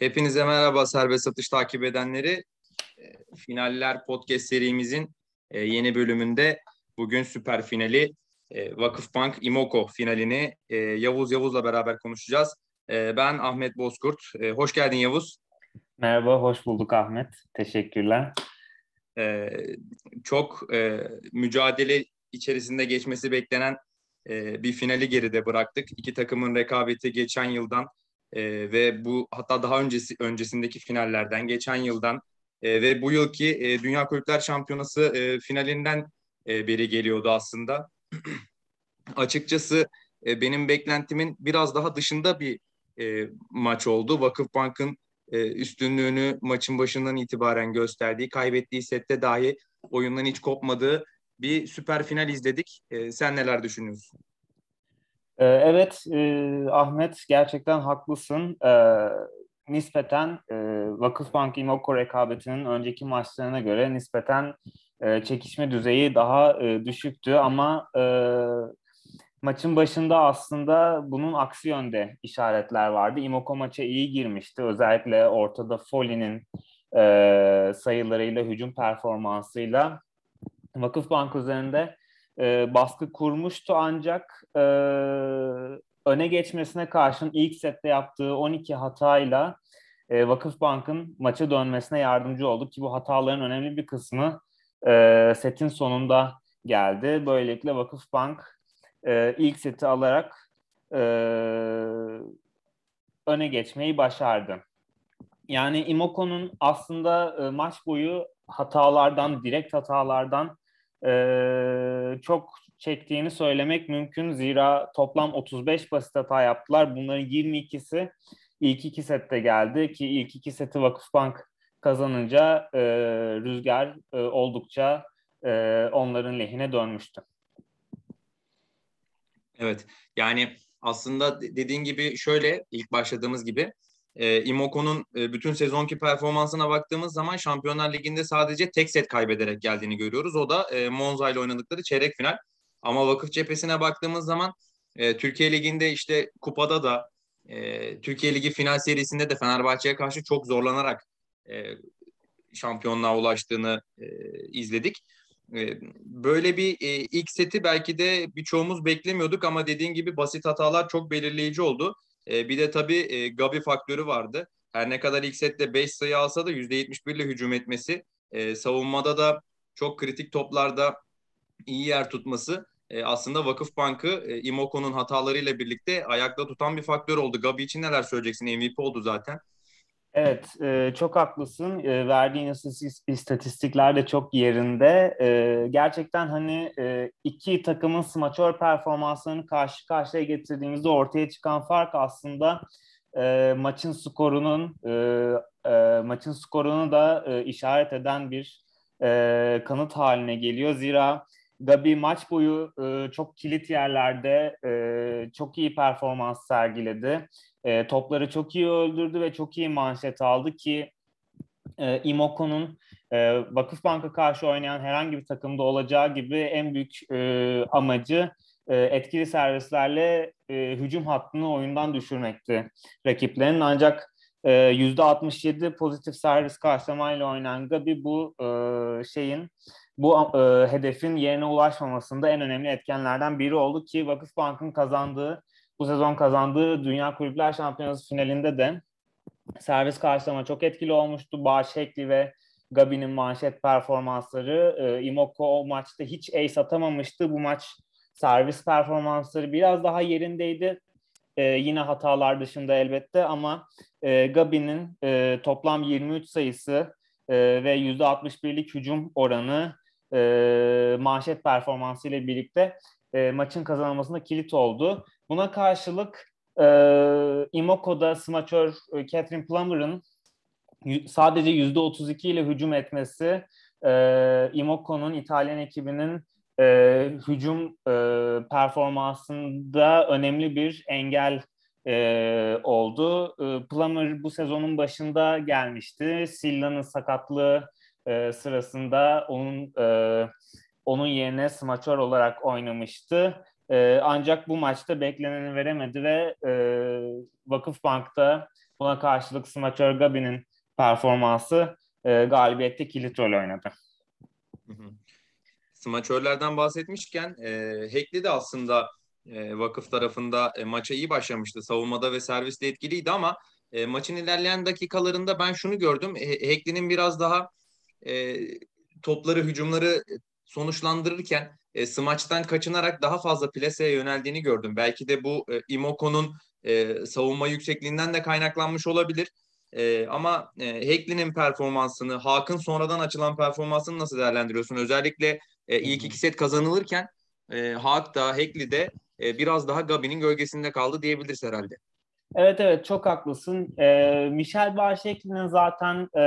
Hepinize merhaba serbest satış takip edenleri. E, finaller podcast serimizin e, yeni bölümünde bugün süper finali e, Vakıfbank Imoko finalini Yavuz Yavuz'la beraber konuşacağız. Ben Ahmet Bozkurt. Hoş geldin Yavuz. Merhaba, hoş bulduk Ahmet. Teşekkürler. Çok mücadele içerisinde geçmesi beklenen bir finali geride bıraktık. İki takımın rekabeti geçen yıldan e, ve bu hatta daha öncesi öncesindeki finallerden geçen yıldan e, ve bu yılki e, Dünya Kulüpler Şampiyonası e, finalinden e, beri geliyordu aslında. Açıkçası e, benim beklentimin biraz daha dışında bir e, maç oldu. Vakıfbank'ın e, üstünlüğünü maçın başından itibaren gösterdiği, kaybettiği sette dahi oyundan hiç kopmadığı bir süper final izledik. E, sen neler düşünüyorsun? Ee, evet e, Ahmet gerçekten haklısın. Ee, nispeten e, Vakıfbank İmoko rekabetinin önceki maçlarına göre nispeten e, çekişme düzeyi daha düşüktü ama maçın başında aslında bunun aksi yönde işaretler vardı. Imoko maça iyi girmişti. Özellikle ortada Foley'nin e, sayılarıyla, hücum performansıyla Vakıfbank üzerinde e, baskı kurmuştu ancak e, öne geçmesine karşın ilk sette yaptığı 12 hatayla e, Vakıfbank'ın maça dönmesine yardımcı oldu ki bu hataların önemli bir kısmı e, setin sonunda geldi. Böylelikle Vakıfbank e, ilk seti alarak e, öne geçmeyi başardı. Yani Imoko'nun aslında e, maç boyu hatalardan, direkt hatalardan e, çok çektiğini söylemek mümkün. Zira toplam 35 basit hata yaptılar. Bunların 22'si ilk iki sette geldi ki ilk iki seti Vakıfbank kazanınca e, rüzgar e, oldukça e, onların lehine dönmüştü. Evet yani aslında dediğin gibi şöyle ilk başladığımız gibi e, Imoko'nun e, bütün sezonki performansına baktığımız zaman Şampiyonlar Ligi'nde sadece tek set kaybederek geldiğini görüyoruz. O da e, Monza ile oynadıkları çeyrek final. Ama vakıf cephesine baktığımız zaman e, Türkiye Ligi'nde işte kupada da e, Türkiye Ligi final serisinde de Fenerbahçe'ye karşı çok zorlanarak e, şampiyonluğa ulaştığını e, izledik. E, böyle bir e, ilk seti belki de birçoğumuz beklemiyorduk ama dediğin gibi basit hatalar çok belirleyici oldu. E, bir de tabii e, Gabi faktörü vardı. Her ne kadar ilk sette 5 sayı alsa da %71 ile hücum etmesi, e, savunmada da çok kritik toplarda iyi yer tutması e, aslında Vakıfbank'ı e, Imoko'nun hatalarıyla birlikte ayakta tutan bir faktör oldu. Gabi için neler söyleyeceksin? MVP oldu zaten. Evet, e, çok haklısın. E, verdiğin istatistikler de çok yerinde. E, gerçekten hani e, iki takımın smaçör performanslarını karşı karşıya getirdiğimizde ortaya çıkan fark aslında maçın skorunun maçın skorunu da işaret eden bir kanıt haline geliyor. Zira Gabi maç boyu çok kilit yerlerde çok iyi performans sergiledi. E, topları çok iyi öldürdü ve çok iyi manşet aldı ki e, Imoko'nun e, Vakıfbank'a karşı oynayan herhangi bir takımda olacağı gibi en büyük e, amacı e, etkili servislerle e, hücum hattını oyundan düşürmekti rakiplerinin. Ancak e, %67 pozitif servis karşılamayla oynayan Gabi bu e, şeyin bu e, hedefin yerine ulaşmamasında en önemli etkenlerden biri oldu ki Vakıfbank'ın kazandığı bu sezon kazandığı Dünya Kulüpler Şampiyonası finalinde de servis karşılama çok etkili olmuştu. Bağış şekli ve Gabi'nin manşet performansları. E, Imoko o maçta hiç ace atamamıştı. Bu maç servis performansları biraz daha yerindeydi. E, yine hatalar dışında elbette ama e, Gabi'nin e, toplam 23 sayısı e, ve %61'lik hücum oranı e, manşet performansı ile birlikte e, maçın kazanılmasında kilit oldu. Buna karşılık e, Imoko'da smaçör e, Catherine Plummer'ın sadece %32 ile hücum etmesi e, Imoko'nun İtalyan ekibinin e, hücum e, performansında önemli bir engel e, oldu. E, Plummer bu sezonun başında gelmişti. Silla'nın sakatlığı e, sırasında onun e, onun yerine smaçör olarak oynamıştı. E, ancak bu maçta bekleneni veremedi ve e, Vakıfbank'ta Buna karşılık smaçör Gabi'nin performansı e, galibiyette kilit rol oynadı. Smaçörlerden bahsetmişken e, Hekli de aslında e, vakıf tarafında e, maça iyi başlamıştı. Savunmada ve serviste etkiliydi ama e, maçın ilerleyen dakikalarında ben şunu gördüm. E, Hekli'nin biraz daha e, topları, hücumları sonuçlandırırken e, smaçtan kaçınarak daha fazla plaseye yöneldiğini gördüm. Belki de bu e, Imoko'nun e, savunma yüksekliğinden de kaynaklanmış olabilir. E, ama e, Hekli'nin performansını, Hakan sonradan açılan performansını nasıl değerlendiriyorsun? Özellikle e, ilk iki set kazanılırken e, Hak da Hekli de e, biraz daha Gabi'nin gölgesinde kaldı diyebiliriz herhalde. Evet evet çok haklısın. E, Michel Bahşekli'nin zaten e,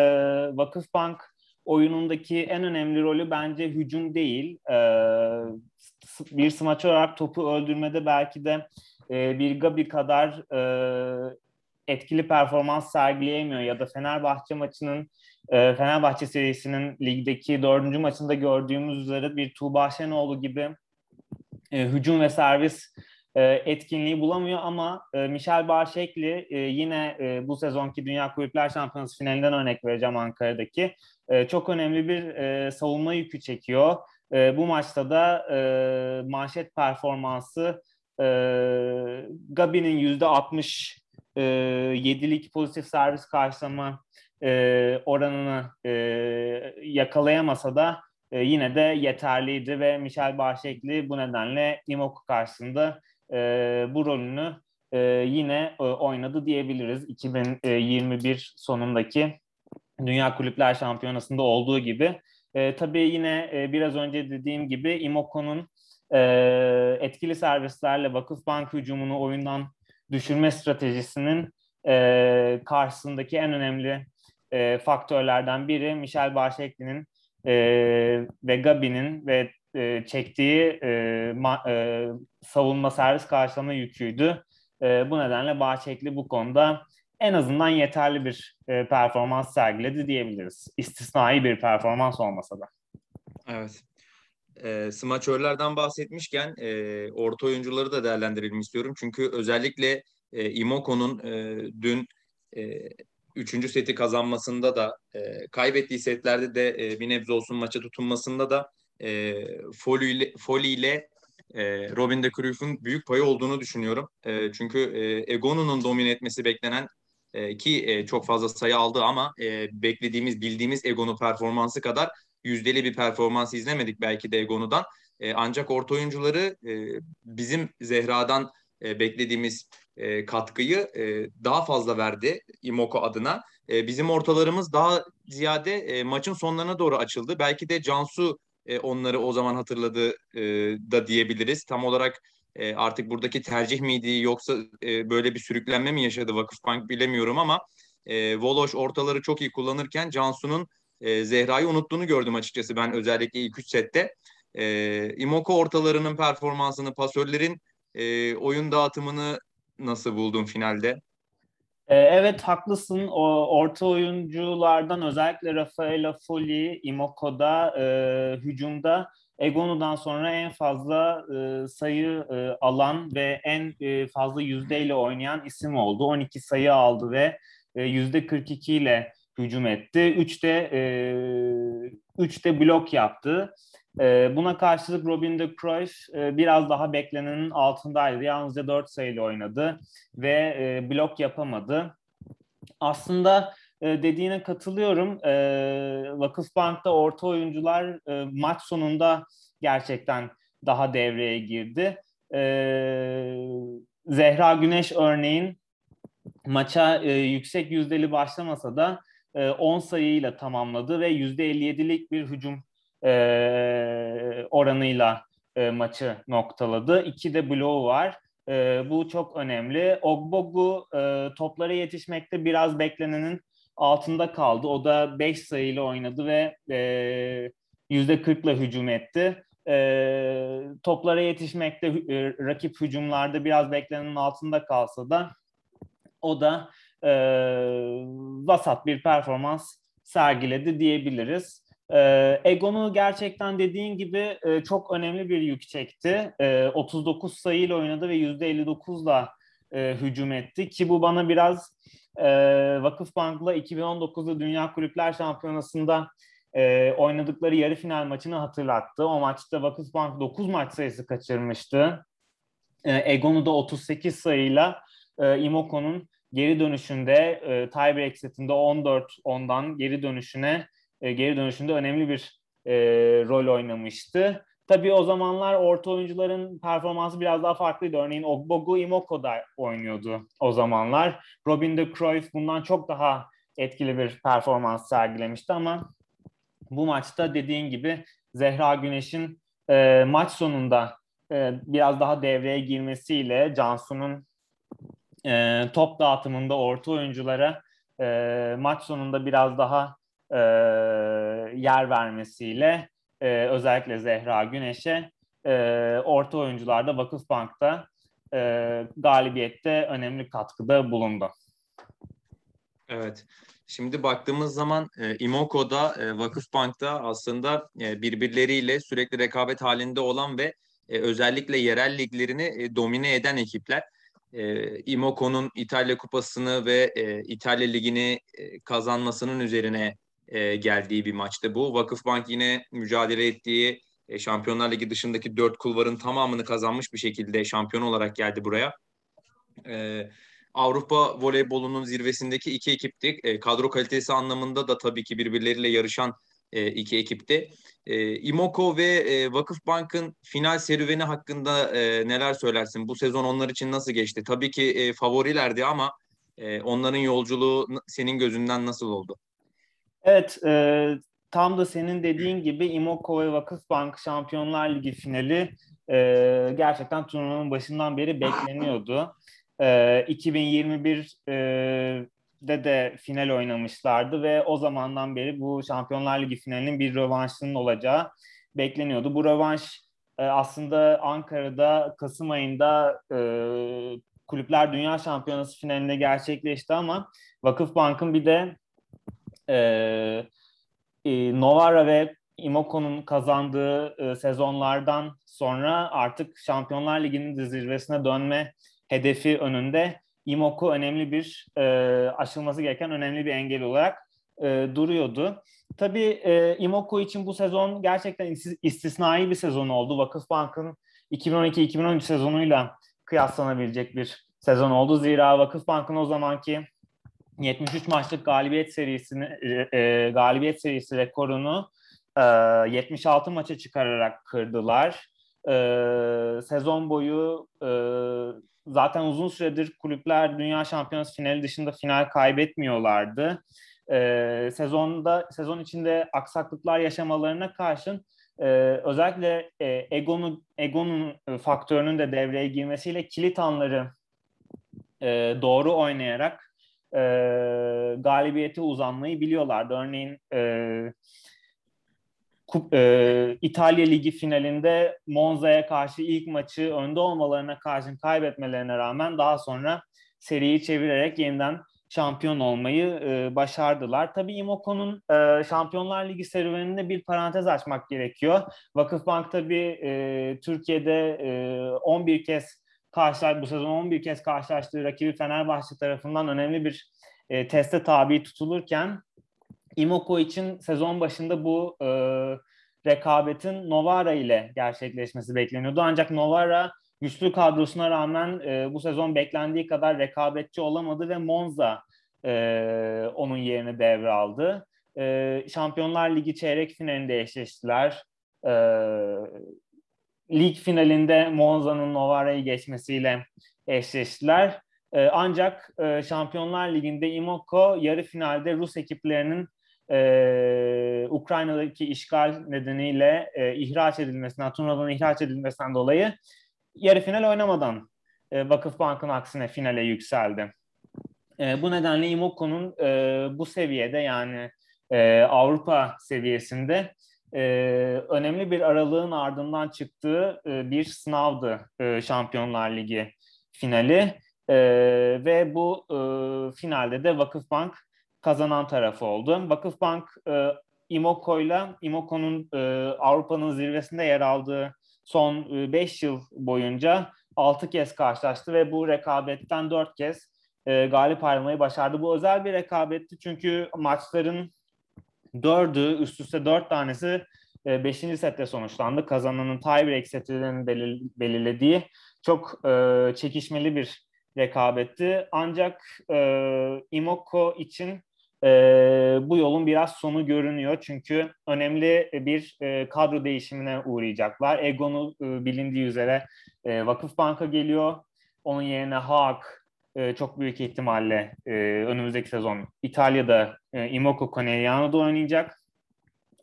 Vakıfbank oyunundaki en önemli rolü bence hücum değil. E, bir smaç olarak topu öldürmede belki de e, bir Gabi kadar e, etkili performans sergileyemiyor ya da Fenerbahçe maçının e, Fenerbahçe serisinin ligdeki dördüncü maçında gördüğümüz üzere bir Tuğba Şenoğlu gibi e, hücum ve servis etkinliği bulamıyor ama e, Michel Barşekli e, yine e, bu sezonki Dünya Kulüpler Şampiyonası finalinden örnek vereceğim Ankara'daki. E, çok önemli bir e, savunma yükü çekiyor. E, bu maçta da e, manşet performansı e, Gabi'nin yüzde 60 e, yedilik pozitif servis karşılama e, oranını e, yakalayamasa da e, yine de yeterliydi ve Michel Bahşekli bu nedenle Imok karşısında e, bu rolünü e, yine e, oynadı diyebiliriz. 2021 sonundaki Dünya Kulüpler Şampiyonası'nda olduğu gibi. E, tabii yine e, biraz önce dediğim gibi Imoko'nun e, etkili servislerle Vakıfbank hücumunu oyundan düşürme stratejisinin e, karşısındaki en önemli e, faktörlerden biri Michel Bahşekli'nin e, ve Gabi'nin ve e, çektiği e, ma, e, savunma servis karşılama yüküydü. E, bu nedenle Bahçekli bu konuda en azından yeterli bir e, performans sergiledi diyebiliriz. İstisnai bir performans olmasa da. Evet. E, smaçörlerden bahsetmişken e, orta oyuncuları da değerlendirelim istiyorum. Çünkü özellikle e, Imoko'nun e, dün e, üçüncü seti kazanmasında da e, kaybettiği setlerde de e, bir nebze olsun maça tutunmasında da e, Foley ile, e, Robin de Cruyff'un büyük payı olduğunu düşünüyorum. E, çünkü e, Egonu'nun domine etmesi beklenen e, ki e, çok fazla sayı aldı ama e, beklediğimiz, bildiğimiz Egonu performansı kadar yüzdeli bir performans izlemedik belki de Egonu'dan. E, ancak orta oyuncuları e, bizim Zehra'dan e, beklediğimiz e, katkıyı e, daha fazla verdi Imoko adına. E, bizim ortalarımız daha ziyade e, maçın sonlarına doğru açıldı. Belki de Cansu e, onları o zaman hatırladı e, da diyebiliriz. Tam olarak e, artık buradaki tercih miydi yoksa e, böyle bir sürüklenme mi yaşadı Vakıfbank bilemiyorum ama e, Voloş ortaları çok iyi kullanırken Cansu'nun e, Zehra'yı unuttuğunu gördüm açıkçası ben özellikle ilk üç sette. E, Imoko ortalarının performansını, pasörlerin e, oyun dağıtımını nasıl buldun finalde? Evet haklısın. O orta oyunculardan özellikle Rafaela Foli, Imoko'da e, hücumda Egonu'dan sonra en fazla e, sayı e, alan ve en e, fazla yüzdeyle oynayan isim oldu. 12 sayı aldı ve e, yüzde 42 ile hücum etti. 3'te e, 3'te blok yaptı. E, buna karşılık Robin de Cruyff e, biraz daha beklenenin altındaydı. Yalnızca 4 sayıyla oynadı ve e, blok yapamadı. Aslında e, dediğine katılıyorum. Vakıfbank'ta orta oyuncular maç sonunda gerçekten daha devreye girdi. Zehra Güneş örneğin maça yüksek yüzdeli başlamasa da e, 10 sayıyla tamamladı ve %57'lik bir hücum e, oranıyla e, maçı noktaladı. İki de bloğu var. E, bu çok önemli. Ogbogu e, toplara yetişmekte biraz beklenenin altında kaldı. O da 5 sayıyla oynadı ve e, %40'la hücum etti. E, toplara yetişmekte e, rakip hücumlarda biraz beklenenin altında kalsa da o da e, vasat bir performans sergiledi diyebiliriz. E, Egon'u gerçekten dediğin gibi e, çok önemli bir yük çekti. E, 39 sayıyla oynadı ve %59'la e, hücum etti ki bu bana biraz e, Vakıfbank'la 2019'da Dünya Kulüpler Şampiyonası'nda e, oynadıkları yarı final maçını hatırlattı. O maçta Vakıfbank 9 maç sayısı kaçırmıştı. Egon'u da 38 sayıyla Imoko'nun geri dönüşünde e, tiebreak setinde 14-10'dan geri dönüşüne e, geri dönüşünde önemli bir e, rol oynamıştı. Tabii o zamanlar orta oyuncuların performansı biraz daha farklıydı. Örneğin Ogbogu Imoko da oynuyordu o zamanlar. Robin de Cruyff bundan çok daha etkili bir performans sergilemişti ama bu maçta dediğin gibi Zehra Güneş'in e, maç sonunda e, biraz daha devreye girmesiyle Cansu'nun e, top dağıtımında orta oyunculara e, maç sonunda biraz daha e, yer vermesiyle e, özellikle Zehra Güneş'e e, orta oyuncularda Vakıfbank'ta e, galibiyette önemli katkıda bulundu. Evet. Şimdi baktığımız zaman e, Imoko'da, e, Vakıfbank'ta aslında e, birbirleriyle sürekli rekabet halinde olan ve e, özellikle yerel liglerini e, domine eden ekipler. E, Imoko'nun İtalya Kupası'nı ve e, İtalya Ligi'ni e, kazanmasının üzerine e, geldiği bir maçtı bu. Vakıfbank yine mücadele ettiği e, Şampiyonlar Ligi dışındaki dört kulvarın tamamını kazanmış bir şekilde şampiyon olarak geldi buraya. E, Avrupa voleybolunun zirvesindeki iki ekipti. E, kadro kalitesi anlamında da tabii ki birbirleriyle yarışan e, iki ekipti. E, Imoko ve e, Vakıfbank'ın final serüveni hakkında e, neler söylersin? Bu sezon onlar için nasıl geçti? Tabii ki e, favorilerdi ama e, onların yolculuğu senin gözünden nasıl oldu? Evet, e, tam da senin dediğin gibi Imoko ve Vakıfbank Şampiyonlar Ligi finali e, gerçekten turnuvanın başından beri bekleniyordu. E, 2021 e, de final oynamışlardı ve o zamandan beri bu Şampiyonlar Ligi finalinin bir rövanşının olacağı bekleniyordu. Bu rövanş e, aslında Ankara'da Kasım ayında e, Kulüpler Dünya Şampiyonası finalinde gerçekleşti ama Vakıfbank'ın bir de e, e, Novara ve Imoko'nun kazandığı e, sezonlardan sonra artık Şampiyonlar Ligi'nin zirvesine dönme hedefi önünde Imoko önemli bir e, aşılması gereken önemli bir engel olarak e, duruyordu. Tabii e, Imoko için bu sezon gerçekten istisnai bir sezon oldu. Vakıfbank'ın 2012-2013 sezonuyla kıyaslanabilecek bir sezon oldu. Zira Vakıfbank'ın o zamanki 73 maçlık galibiyet serisini e, e, galibiyet serisi rekorunu e, 76 maça çıkararak kırdılar. E, sezon boyu e, zaten uzun süredir kulüpler Dünya Şampiyonası finali dışında final kaybetmiyorlardı. E, sezonda sezon içinde aksaklıklar yaşamalarına karşın e, özellikle e, Egon'un Egon'un faktörünün de devreye girmesiyle kilit anları e, doğru oynayarak e, galibiyete uzanmayı biliyorlardı. Örneğin e, e, İtalya Ligi finalinde Monza'ya karşı ilk maçı önde olmalarına karşın kaybetmelerine rağmen daha sonra seriyi çevirerek yeniden şampiyon olmayı e, başardılar. Tabii Imoko'nun e, Şampiyonlar Ligi serüveninde bir parantez açmak gerekiyor. Vakıfbank tabii e, Türkiye'de e, 11 kez karşılar bu sezon 11 kez karşılaştığı rakibi Fenerbahçe tarafından önemli bir e, teste tabi tutulurken Imoko için sezon başında bu e, rekabetin Novara ile gerçekleşmesi bekleniyordu. Ancak Novara güçlü kadrosuna rağmen e, bu sezon beklendiği kadar rekabetçi olamadı ve Monza e, onun yerini devraldı. E, Şampiyonlar Ligi çeyrek finalinde eşleştiler. E, lig finalinde Monza'nın Novara'yı geçmesiyle eşleştiler. E, ancak e, Şampiyonlar Ligi'nde Imoko yarı finalde Rus ekiplerinin e, Ukrayna'daki işgal nedeniyle e, ihraç edilmesinden, turnuvadan ihraç edilmesinden dolayı yarı final oynamadan e, Vakıfbank'ın aksine finale yükseldi. Bu nedenle Imoko'nun bu seviyede yani Avrupa seviyesinde e, önemli bir aralığın ardından çıktığı e, bir sınavdı e, Şampiyonlar Ligi finali e, ve bu e, finalde de Vakıfbank kazanan tarafı oldu. Vakıfbank e, Imoko'yla Imoko'nun e, Avrupa'nın zirvesinde yer aldığı son 5 e, yıl boyunca 6 kez karşılaştı ve bu rekabetten 4 kez e, galip ayrılmayı başardı. Bu özel bir rekabetti çünkü maçların dördü, üst üste dört tanesi e, beşinci sette sonuçlandı. Kazananın tiebreak setinin belir, belirlediği çok e, çekişmeli bir rekabetti. Ancak e, Imoko için e, bu yolun biraz sonu görünüyor. Çünkü önemli bir e, kadro değişimine uğrayacaklar. Egon'u e, bilindiği üzere e, Vakıfbank'a geliyor. Onun yerine Haak e, çok büyük ihtimalle e, önümüzdeki sezon İtalya'da e, Imoko Conegliano'da oynayacak.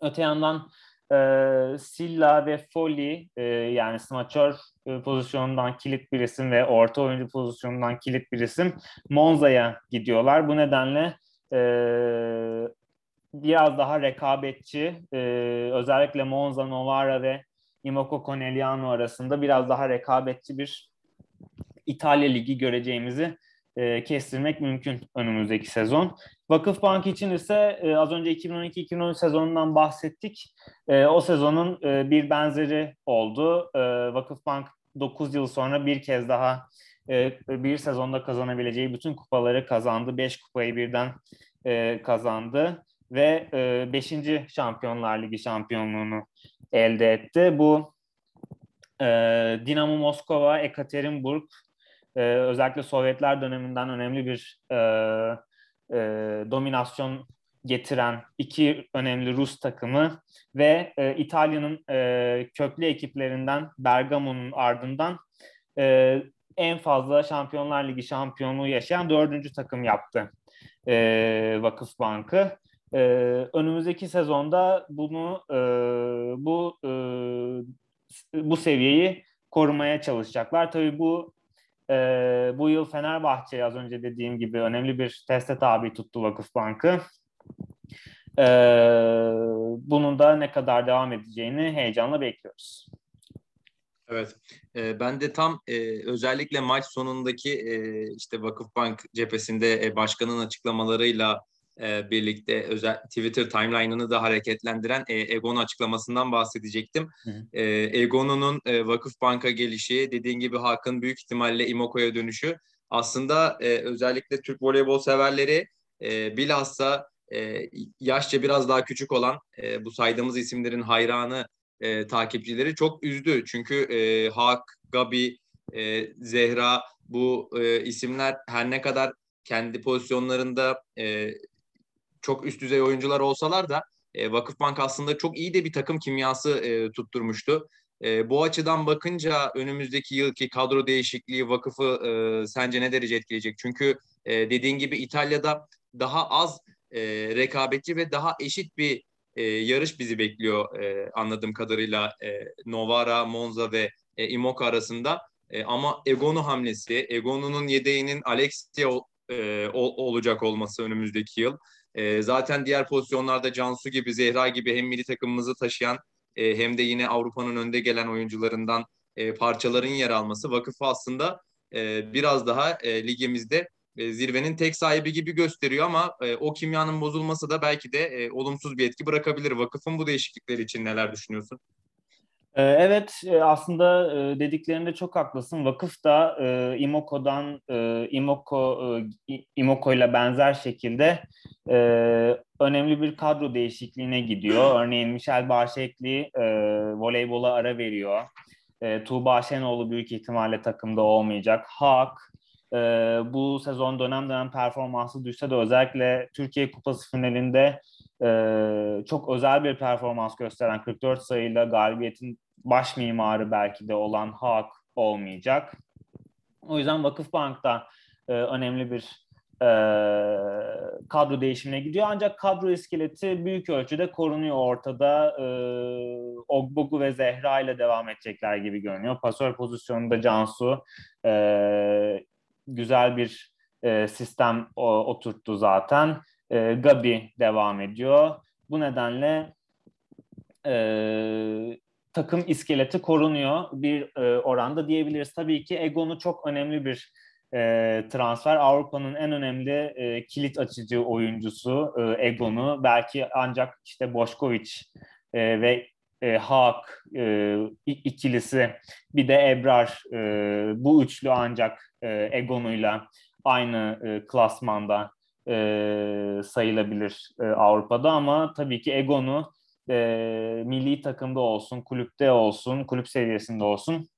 Öte yandan e, Silla ve Folli e, yani smaçör e, pozisyonundan kilit bir isim ve orta oyuncu pozisyonundan kilit bir isim Monza'ya gidiyorlar. Bu nedenle e, biraz daha rekabetçi e, özellikle Monza, Novara ve Imoko Conegliano arasında biraz daha rekabetçi bir İtalya Ligi göreceğimizi e, kestirmek mümkün önümüzdeki sezon. Vakıfbank için ise e, az önce 2012-2013 sezonundan bahsettik. E, o sezonun e, bir benzeri oldu. E, Vakıfbank 9 yıl sonra bir kez daha e, bir sezonda kazanabileceği bütün kupaları kazandı. 5 kupayı birden e, kazandı ve 5. E, Şampiyonlar Ligi şampiyonluğunu elde etti. Bu e, Dinamo Moskova, Ekaterinburg, e, özellikle Sovyetler döneminden önemli bir e, e, dominasyon getiren iki önemli Rus takımı ve e, İtalya'nın e, köklü ekiplerinden Bergamo'nun ardından e, en fazla Şampiyonlar Ligi şampiyonluğu yaşayan dördüncü takım yaptı e, Vakıf Bankı. E, önümüzdeki sezonda bunu e, bu e, bu seviyeyi korumaya çalışacaklar. Tabii bu e, bu yıl Fenerbahçe az önce dediğim gibi önemli bir teste tabi tuttu Vakıf Bankı. E, bunun da ne kadar devam edeceğini heyecanla bekliyoruz. Evet, e, ben de tam e, özellikle maç sonundaki e, işte Vakıfbank cephesinde e, başkanın açıklamalarıyla e, birlikte özel Twitter timeline'ını da hareketlendiren e, Egon açıklamasından bahsedecektim. E, Egon'un e, Vakıfbank'a gelişi, dediğin gibi Hakan büyük ihtimalle Imoko'ya dönüşü aslında e, özellikle Türk voleybol severleri e, bilhassa e, yaşça biraz daha küçük olan e, bu saydığımız isimlerin hayranı e, takipçileri çok üzdü. Çünkü e, Hak, Gabi, e, Zehra bu e, isimler her ne kadar kendi pozisyonlarında e, çok üst düzey oyuncular olsalar da e, Vakıfbank aslında çok iyi de bir takım kimyası e, tutturmuştu. E, bu açıdan bakınca önümüzdeki yılki kadro değişikliği vakıfı e, sence ne derece etkileyecek? Çünkü e, dediğin gibi İtalya'da daha az e, rekabetçi ve daha eşit bir e, yarış bizi bekliyor e, anladığım kadarıyla e, Novara, Monza ve e, Imoca arasında. E, ama Egonu hamlesi, Egonu'nun yedeğinin Alexia e, ol, olacak olması önümüzdeki yıl. E, zaten diğer pozisyonlarda Cansu gibi, Zehra gibi hem milli takımımızı taşıyan e, hem de yine Avrupa'nın önde gelen oyuncularından e, parçaların yer alması vakıfı aslında e, biraz daha e, ligimizde e, zirvenin tek sahibi gibi gösteriyor ama e, o kimyanın bozulması da belki de e, olumsuz bir etki bırakabilir. Vakıfın bu değişiklikler için neler düşünüyorsun? E, evet aslında dediklerinde çok haklısın. Vakıf da Imoko'dan Imoko Imoko ile benzer şekilde önemli bir kadro değişikliğine gidiyor. Örneğin Michel Bahşekli voleybola ara veriyor. Tuğba Şenoğlu büyük ihtimalle takımda olmayacak. Hak e, bu sezon dönem dönem performansı düşse de özellikle Türkiye Kupası finalinde e, çok özel bir performans gösteren 44 sayıyla galibiyetin baş mimarı belki de olan Hak olmayacak. O yüzden Vakıfbank'ta e, önemli bir e, kadro değişimine gidiyor. Ancak kadro iskeleti büyük ölçüde korunuyor ortada. E, Ogbogu ve Zehra ile devam edecekler gibi görünüyor. Pasör pozisyonunda Cansu, e, güzel bir e, sistem o, oturttu zaten. E, Gabi devam ediyor. Bu nedenle e, takım iskeleti korunuyor bir e, oranda diyebiliriz. Tabii ki Egon'u çok önemli bir e, transfer. Avrupa'nın en önemli e, kilit açıcı oyuncusu e, Egon'u. Belki ancak işte Boşkovic e, ve e, Haak e, ikilisi bir de Ebrar e, bu üçlü ancak e, Egon'uyla aynı e, klasmanda e, sayılabilir e, Avrupa'da ama tabii ki Egon'u e, milli takımda olsun, kulüpte olsun, kulüp seviyesinde olsun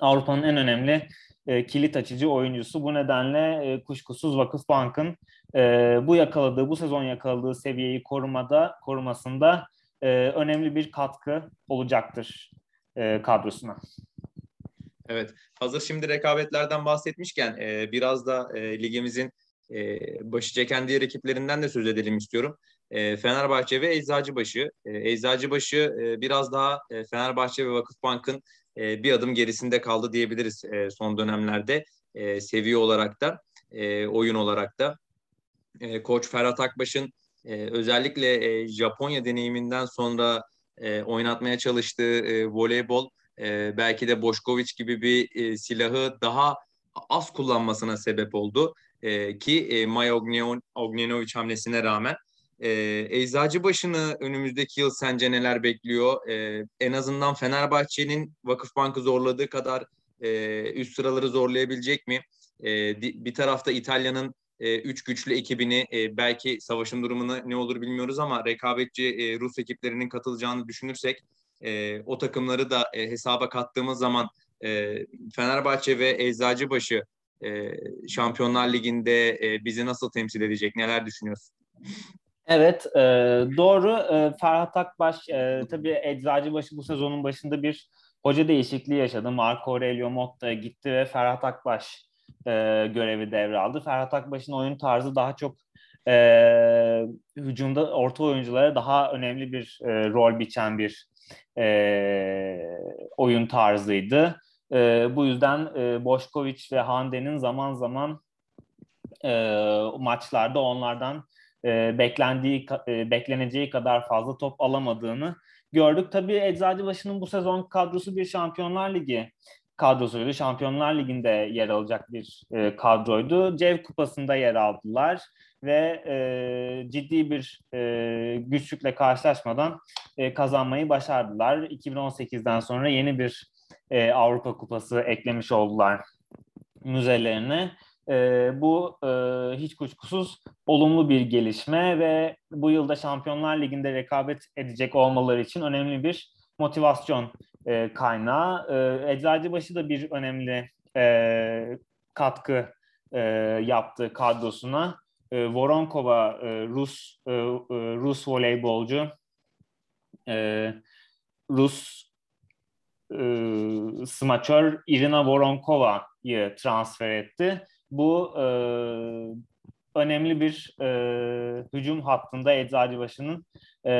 Avrupa'nın en önemli e, kilit açıcı oyuncusu. Bu nedenle e, kuşkusuz Vakıfbank'ın e, bu yakaladığı, bu sezon yakaladığı seviyeyi korumada, korumasında e, önemli bir katkı olacaktır e, kadrosuna. Evet, hazır şimdi rekabetlerden bahsetmişken e, biraz da e, ligimizin e, başı çeken diğer ekiplerinden de söz edelim istiyorum. E, Fenerbahçe ve Eczacıbaşı. E, Eczacıbaşı e, biraz daha e, Fenerbahçe ve Vakıfbank'ın e, bir adım gerisinde kaldı diyebiliriz e, son dönemlerde. E, seviye olarak da, e, oyun olarak da. E, Koç Ferhat Akbaş'ın e, özellikle e, Japonya deneyiminden sonra e, oynatmaya çalıştığı e, voleybol e, belki de Boşkoviç gibi bir e, silahı daha az kullanmasına sebep oldu. E, ki e, Maya Ognjenovic hamlesine rağmen. E, Eczacıbaşı'nı önümüzdeki yıl sence neler bekliyor? E, en azından Fenerbahçe'nin Vakıfbank'ı zorladığı kadar e, üst sıraları zorlayabilecek mi? E, bir tarafta İtalya'nın e, üç güçlü ekibini e, belki savaşın durumunu ne olur bilmiyoruz ama rekabetçi e, Rus ekiplerinin katılacağını düşünürsek e, o takımları da e, hesaba kattığımız zaman e, Fenerbahçe ve Eczacıbaşı e, Şampiyonlar Ligi'nde e, bizi nasıl temsil edecek? Neler düşünüyorsun? Evet, e, doğru. E, Ferhat Akbaş, e, tabii Eczacıbaşı bu sezonun başında bir hoca değişikliği yaşadı. Marco Aurelio Motta gitti ve Ferhat Akbaş e, görevi devraldı. Ferhat Akbaş'ın oyun tarzı daha çok e, hücumda orta oyunculara daha önemli bir e, rol biçen bir e, oyun tarzıydı. E, bu yüzden e, Boşkoviç ve Hande'nin zaman zaman e, maçlarda onlardan e, beklendiği e, bekleneceği kadar fazla top alamadığını gördük. Tabii Eczacıbaşı'nın bu sezon kadrosu bir Şampiyonlar Ligi kadrosuydu. Şampiyonlar Ligi'nde yer alacak bir e, kadroydu. Cev Kupası'nda yer aldılar ve e, ciddi bir e, güçlükle karşılaşmadan e, kazanmayı başardılar. 2018'den sonra yeni bir e, Avrupa Kupası eklemiş oldular müzelerine. E, bu e, hiç kuşkusuz olumlu bir gelişme ve bu yılda Şampiyonlar Ligi'nde rekabet edecek olmaları için önemli bir motivasyon e, kaynağı. E, Eczacıbaşı da bir önemli e, katkı e, yaptı kadrosuna. E, Voronkova e, Rus e, e, Rus voleybolcu e, Rus e, smaçör Irina Voronkova'yı transfer etti. Bu e, önemli bir e, hücum hattında Eczacıbaşı'nın e,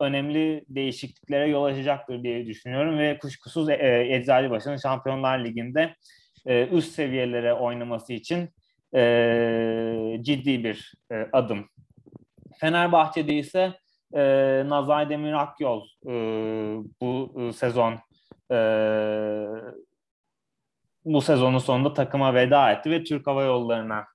önemli değişikliklere yol açacaktır diye düşünüyorum ve kuşkusuz e, Eczacıbaşı'nın Şampiyonlar Ligi'nde e, üst seviyelere oynaması için e, ciddi bir e, adım. Fenerbahçe'de ise e, Nazay Demir Akyol e, bu e, sezon bu sezonun sonunda takıma veda etti ve Türk Hava Yolları'na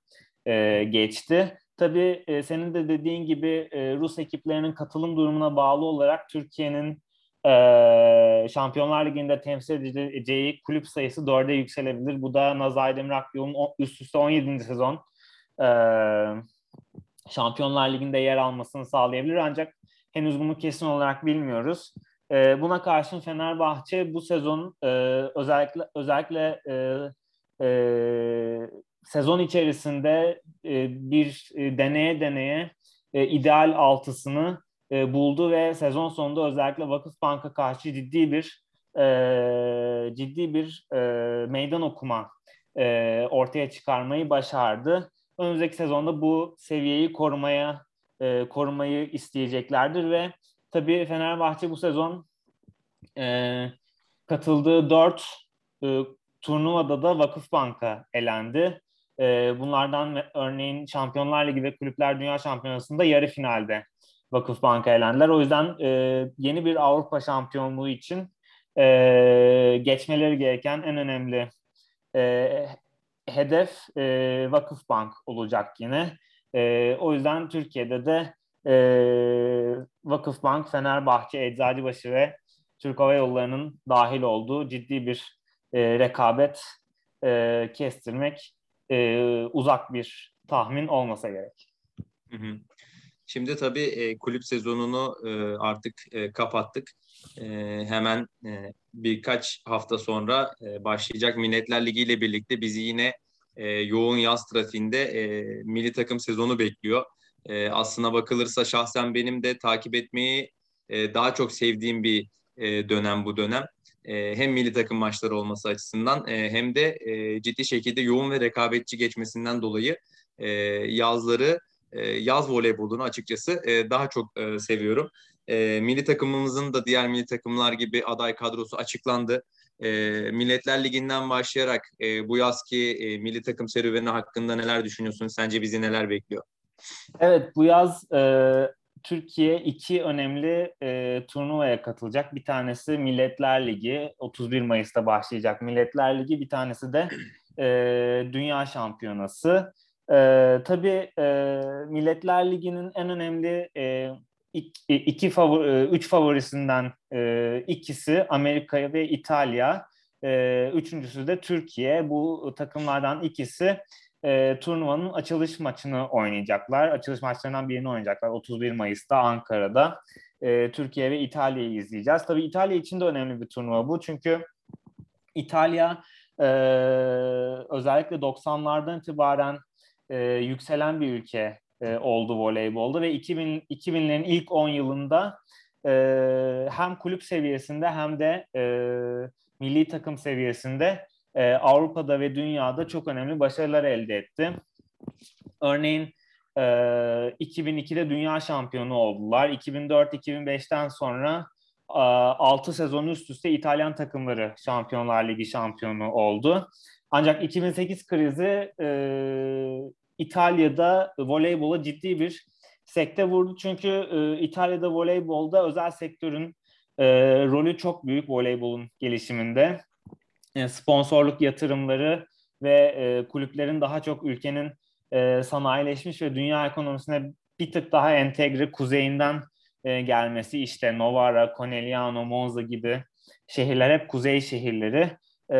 e, geçti. Tabii e, senin de dediğin gibi e, Rus ekiplerinin katılım durumuna bağlı olarak Türkiye'nin e, Şampiyonlar Ligi'nde temsil edeceği kulüp sayısı 4'e yükselebilir. Bu da Nazay Demiraklıoğlu'nun üst üste 17. sezon e, Şampiyonlar Ligi'nde yer almasını sağlayabilir. Ancak henüz bunu kesin olarak bilmiyoruz. E, buna karşın Fenerbahçe bu sezon e, özellikle özellikle e, e, sezon içerisinde e, bir e, deneye deneye e, ideal altısını e, buldu ve sezon sonunda özellikle Vakıfbank'a karşı ciddi bir e, ciddi bir e, meydan okuma e, ortaya çıkarmayı başardı. Önümüzdeki sezonda bu seviyeyi korumaya e, korumayı isteyeceklerdir ve tabii Fenerbahçe bu sezon e, katıldığı dört e, turnuvada da Vakıfbank'a elendi. E, bunlardan örneğin Şampiyonlar Ligi ve Kulüpler Dünya Şampiyonası'nda yarı finalde Vakıfbank'a elendiler. O yüzden e, yeni bir Avrupa şampiyonluğu için e, geçmeleri gereken en önemli e, hedef e, Vakıfbank olacak yine. E, o yüzden Türkiye'de de e, Vakıfbank, Fenerbahçe, Eczacıbaşı ve Türk Hava Yolları'nın dahil olduğu ciddi bir e, rekabet e, kestirmek e, uzak bir tahmin olmasa gerek. Hı hı. Şimdi tabii e, kulüp sezonunu e, artık e, kapattık. E, hemen e, birkaç hafta sonra e, başlayacak Milletler Ligi ile birlikte bizi yine e, yoğun yaz trafiğinde e, milli takım sezonu bekliyor. E, aslına bakılırsa şahsen benim de takip etmeyi e, daha çok sevdiğim bir e, dönem bu dönem. E, hem milli takım maçları olması açısından e, hem de e, ciddi şekilde yoğun ve rekabetçi geçmesinden dolayı e, yazları e, yaz voleybolunu açıkçası e, daha çok e, seviyorum. E, milli takımımızın da diğer milli takımlar gibi aday kadrosu açıklandı. E, Milletler Ligi'nden başlayarak e, bu yazki e, milli takım serüveni hakkında neler düşünüyorsun? Sence bizi neler bekliyor? Evet bu yaz e, Türkiye iki önemli e, turnuvaya katılacak. Bir tanesi Milletler Ligi 31 Mayıs'ta başlayacak Milletler Ligi. Bir tanesi de e, Dünya Şampiyonası. E, tabii e, Milletler Ligi'nin en önemli e, iki, iki favori, e, üç favorisinden e, ikisi Amerika ve İtalya. E, üçüncüsü de Türkiye. Bu takımlardan ikisi e, turnuvanın açılış maçını oynayacaklar. Açılış maçlarından birini oynayacaklar 31 Mayıs'ta Ankara'da. E, Türkiye ve İtalya'yı izleyeceğiz. Tabii İtalya için de önemli bir turnuva bu. Çünkü İtalya e, özellikle 90'lardan itibaren e, yükselen bir ülke e, oldu voleybolda ve 2000 2000'lerin ilk 10 yılında e, hem kulüp seviyesinde hem de e, milli takım seviyesinde e, Avrupa'da ve dünyada çok önemli başarılar elde etti. Örneğin e, 2002'de dünya şampiyonu oldular. 2004-2005'ten sonra e, 6 sezon üst üste İtalyan takımları Şampiyonlar Ligi şampiyonu oldu. Ancak 2008 krizi e, İtalya'da voleybola ciddi bir sekte vurdu. Çünkü e, İtalya'da voleybolda özel sektörün e, rolü çok büyük voleybolun gelişiminde. E, sponsorluk yatırımları ve e, kulüplerin daha çok ülkenin e, sanayileşmiş ve dünya ekonomisine bir tık daha entegre kuzeyinden e, gelmesi işte Novara, Conegliano, Monza gibi şehirler hep kuzey şehirleri e,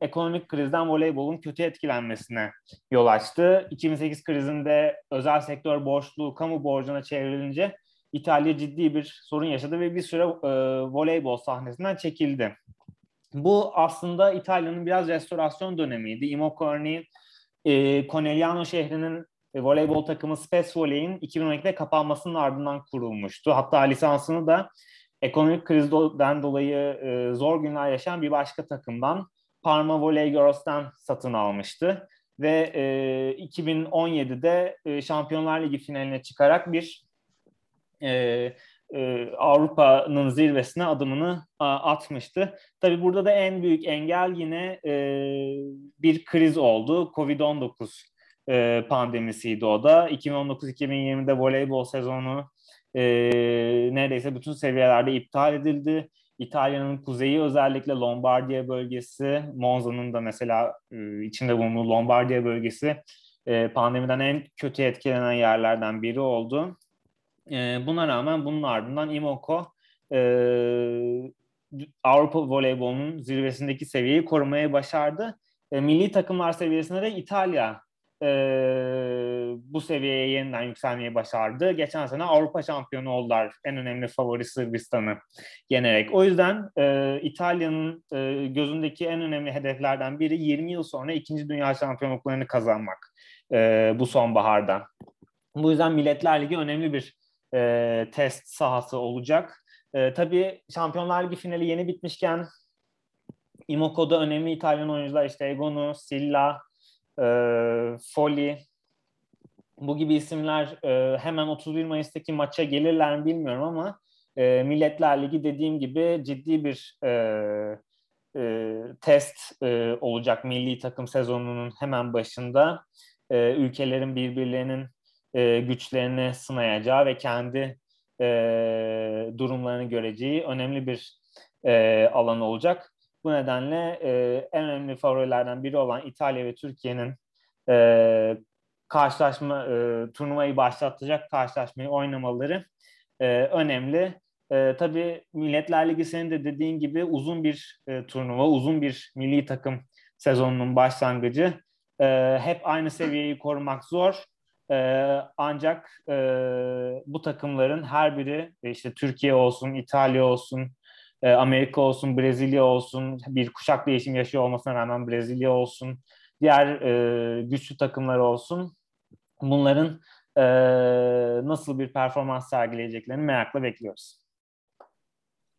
ekonomik krizden voleybolun kötü etkilenmesine yol açtı. 2008 krizinde özel sektör borçluğu kamu borcuna çevrilince İtalya ciddi bir sorun yaşadı ve bir süre e, voleybol sahnesinden çekildi. Bu aslında İtalya'nın biraz restorasyon dönemiydi. Imoco örneğin e, Conegliano şehrinin e, voleybol takımı Spes Voley'in 2012'de kapanmasının ardından kurulmuştu. Hatta lisansını da ekonomik krizden dolayı e, zor günler yaşayan bir başka takımdan Parma Volley Girls'ten satın almıştı. Ve e, 2017'de e, Şampiyonlar Ligi finaline çıkarak bir e, e, Avrupa'nın zirvesine adımını atmıştı. Tabii burada da en büyük engel yine e, bir kriz oldu. Covid-19 e, pandemisiydi o da. 2019-2020'de voleybol sezonu e, neredeyse bütün seviyelerde iptal edildi. İtalya'nın kuzeyi özellikle Lombardiya bölgesi, Monza'nın da mesela içinde bulunduğu Lombardiya bölgesi pandemiden en kötü etkilenen yerlerden biri oldu. E, buna rağmen bunun ardından Imoco e, Avrupa voleybolunun zirvesindeki seviyeyi korumaya başardı. E, milli takımlar seviyesinde de İtalya e, bu seviyeye yeniden yükselmeyi başardı. Geçen sene Avrupa şampiyonu oldular. En önemli favori Sırbistan'ı yenerek. O yüzden e, İtalya'nın e, gözündeki en önemli hedeflerden biri 20 yıl sonra ikinci dünya şampiyonluklarını kazanmak e, bu sonbaharda. Bu yüzden Milletler Ligi önemli bir e, test sahası olacak. E, tabii Şampiyonlar Ligi finali yeni bitmişken Imoco'da önemli İtalyan oyuncular işte Egonu, Silla, e, Foli bu gibi isimler e, hemen 31 Mayıs'taki maça gelirler mi bilmiyorum ama e, Milletler Ligi dediğim gibi ciddi bir e, e, test e, olacak milli takım sezonunun hemen başında. E, ülkelerin birbirlerinin e, güçlerini sınayacağı ve kendi e, durumlarını göreceği önemli bir e, alan olacak. Bu nedenle e, en önemli favorilerden biri olan İtalya ve Türkiye'nin e, karşılaşma e, turnuvayı başlatacak karşılaşmayı oynamaları e, önemli. E, tabii Milletler Ligi senin de dediğin gibi uzun bir e, turnuva, uzun bir milli takım sezonunun başlangıcı. e, hep aynı seviyeyi korumak zor. E, ancak e, bu takımların her biri işte Türkiye olsun, İtalya olsun, e, Amerika olsun, Brezilya olsun, bir kuşak değişim yaşıyor olmasına rağmen Brezilya olsun, diğer e, güçlü takımlar olsun. Bunların e, nasıl bir performans sergileyeceklerini merakla bekliyoruz.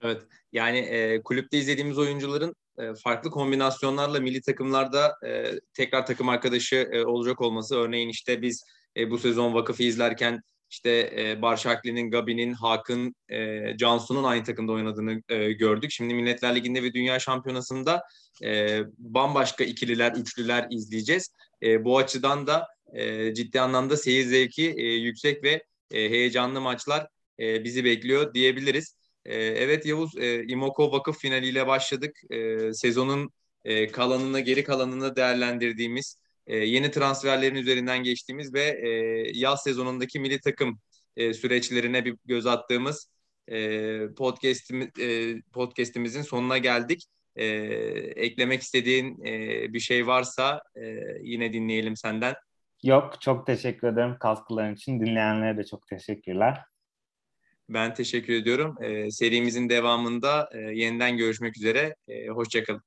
Evet, yani e, kulüpte izlediğimiz oyuncuların e, farklı kombinasyonlarla milli takımlarda e, tekrar takım arkadaşı e, olacak olması. Örneğin işte biz e, bu sezon Vakıf'ı izlerken işte e, Barşakli'nin, Gabi'nin, Hakan, e, Cansu'nun aynı takımda oynadığını e, gördük. Şimdi Milletler Ligi'nde ve Dünya Şampiyonası'nda e, bambaşka ikililer, üçlüler izleyeceğiz. E, bu açıdan da e, ciddi anlamda seyir zevki e, yüksek ve e, heyecanlı maçlar e, bizi bekliyor diyebiliriz. E, evet Yavuz, e, İmoko Vakıf finaliyle başladık. E, sezonun e, kalanını, geri kalanını değerlendirdiğimiz e, yeni transferlerin üzerinden geçtiğimiz ve e, yaz sezonundaki milli takım e, süreçlerine bir göz attığımız e, podcast'imiz, e, podcast'imizin sonuna geldik. E, eklemek istediğin e, bir şey varsa e, yine dinleyelim senden. Yok, çok teşekkür ederim katkıların için. Dinleyenlere de çok teşekkürler. Ben teşekkür ediyorum. E, serimizin devamında e, yeniden görüşmek üzere. E, hoşçakalın.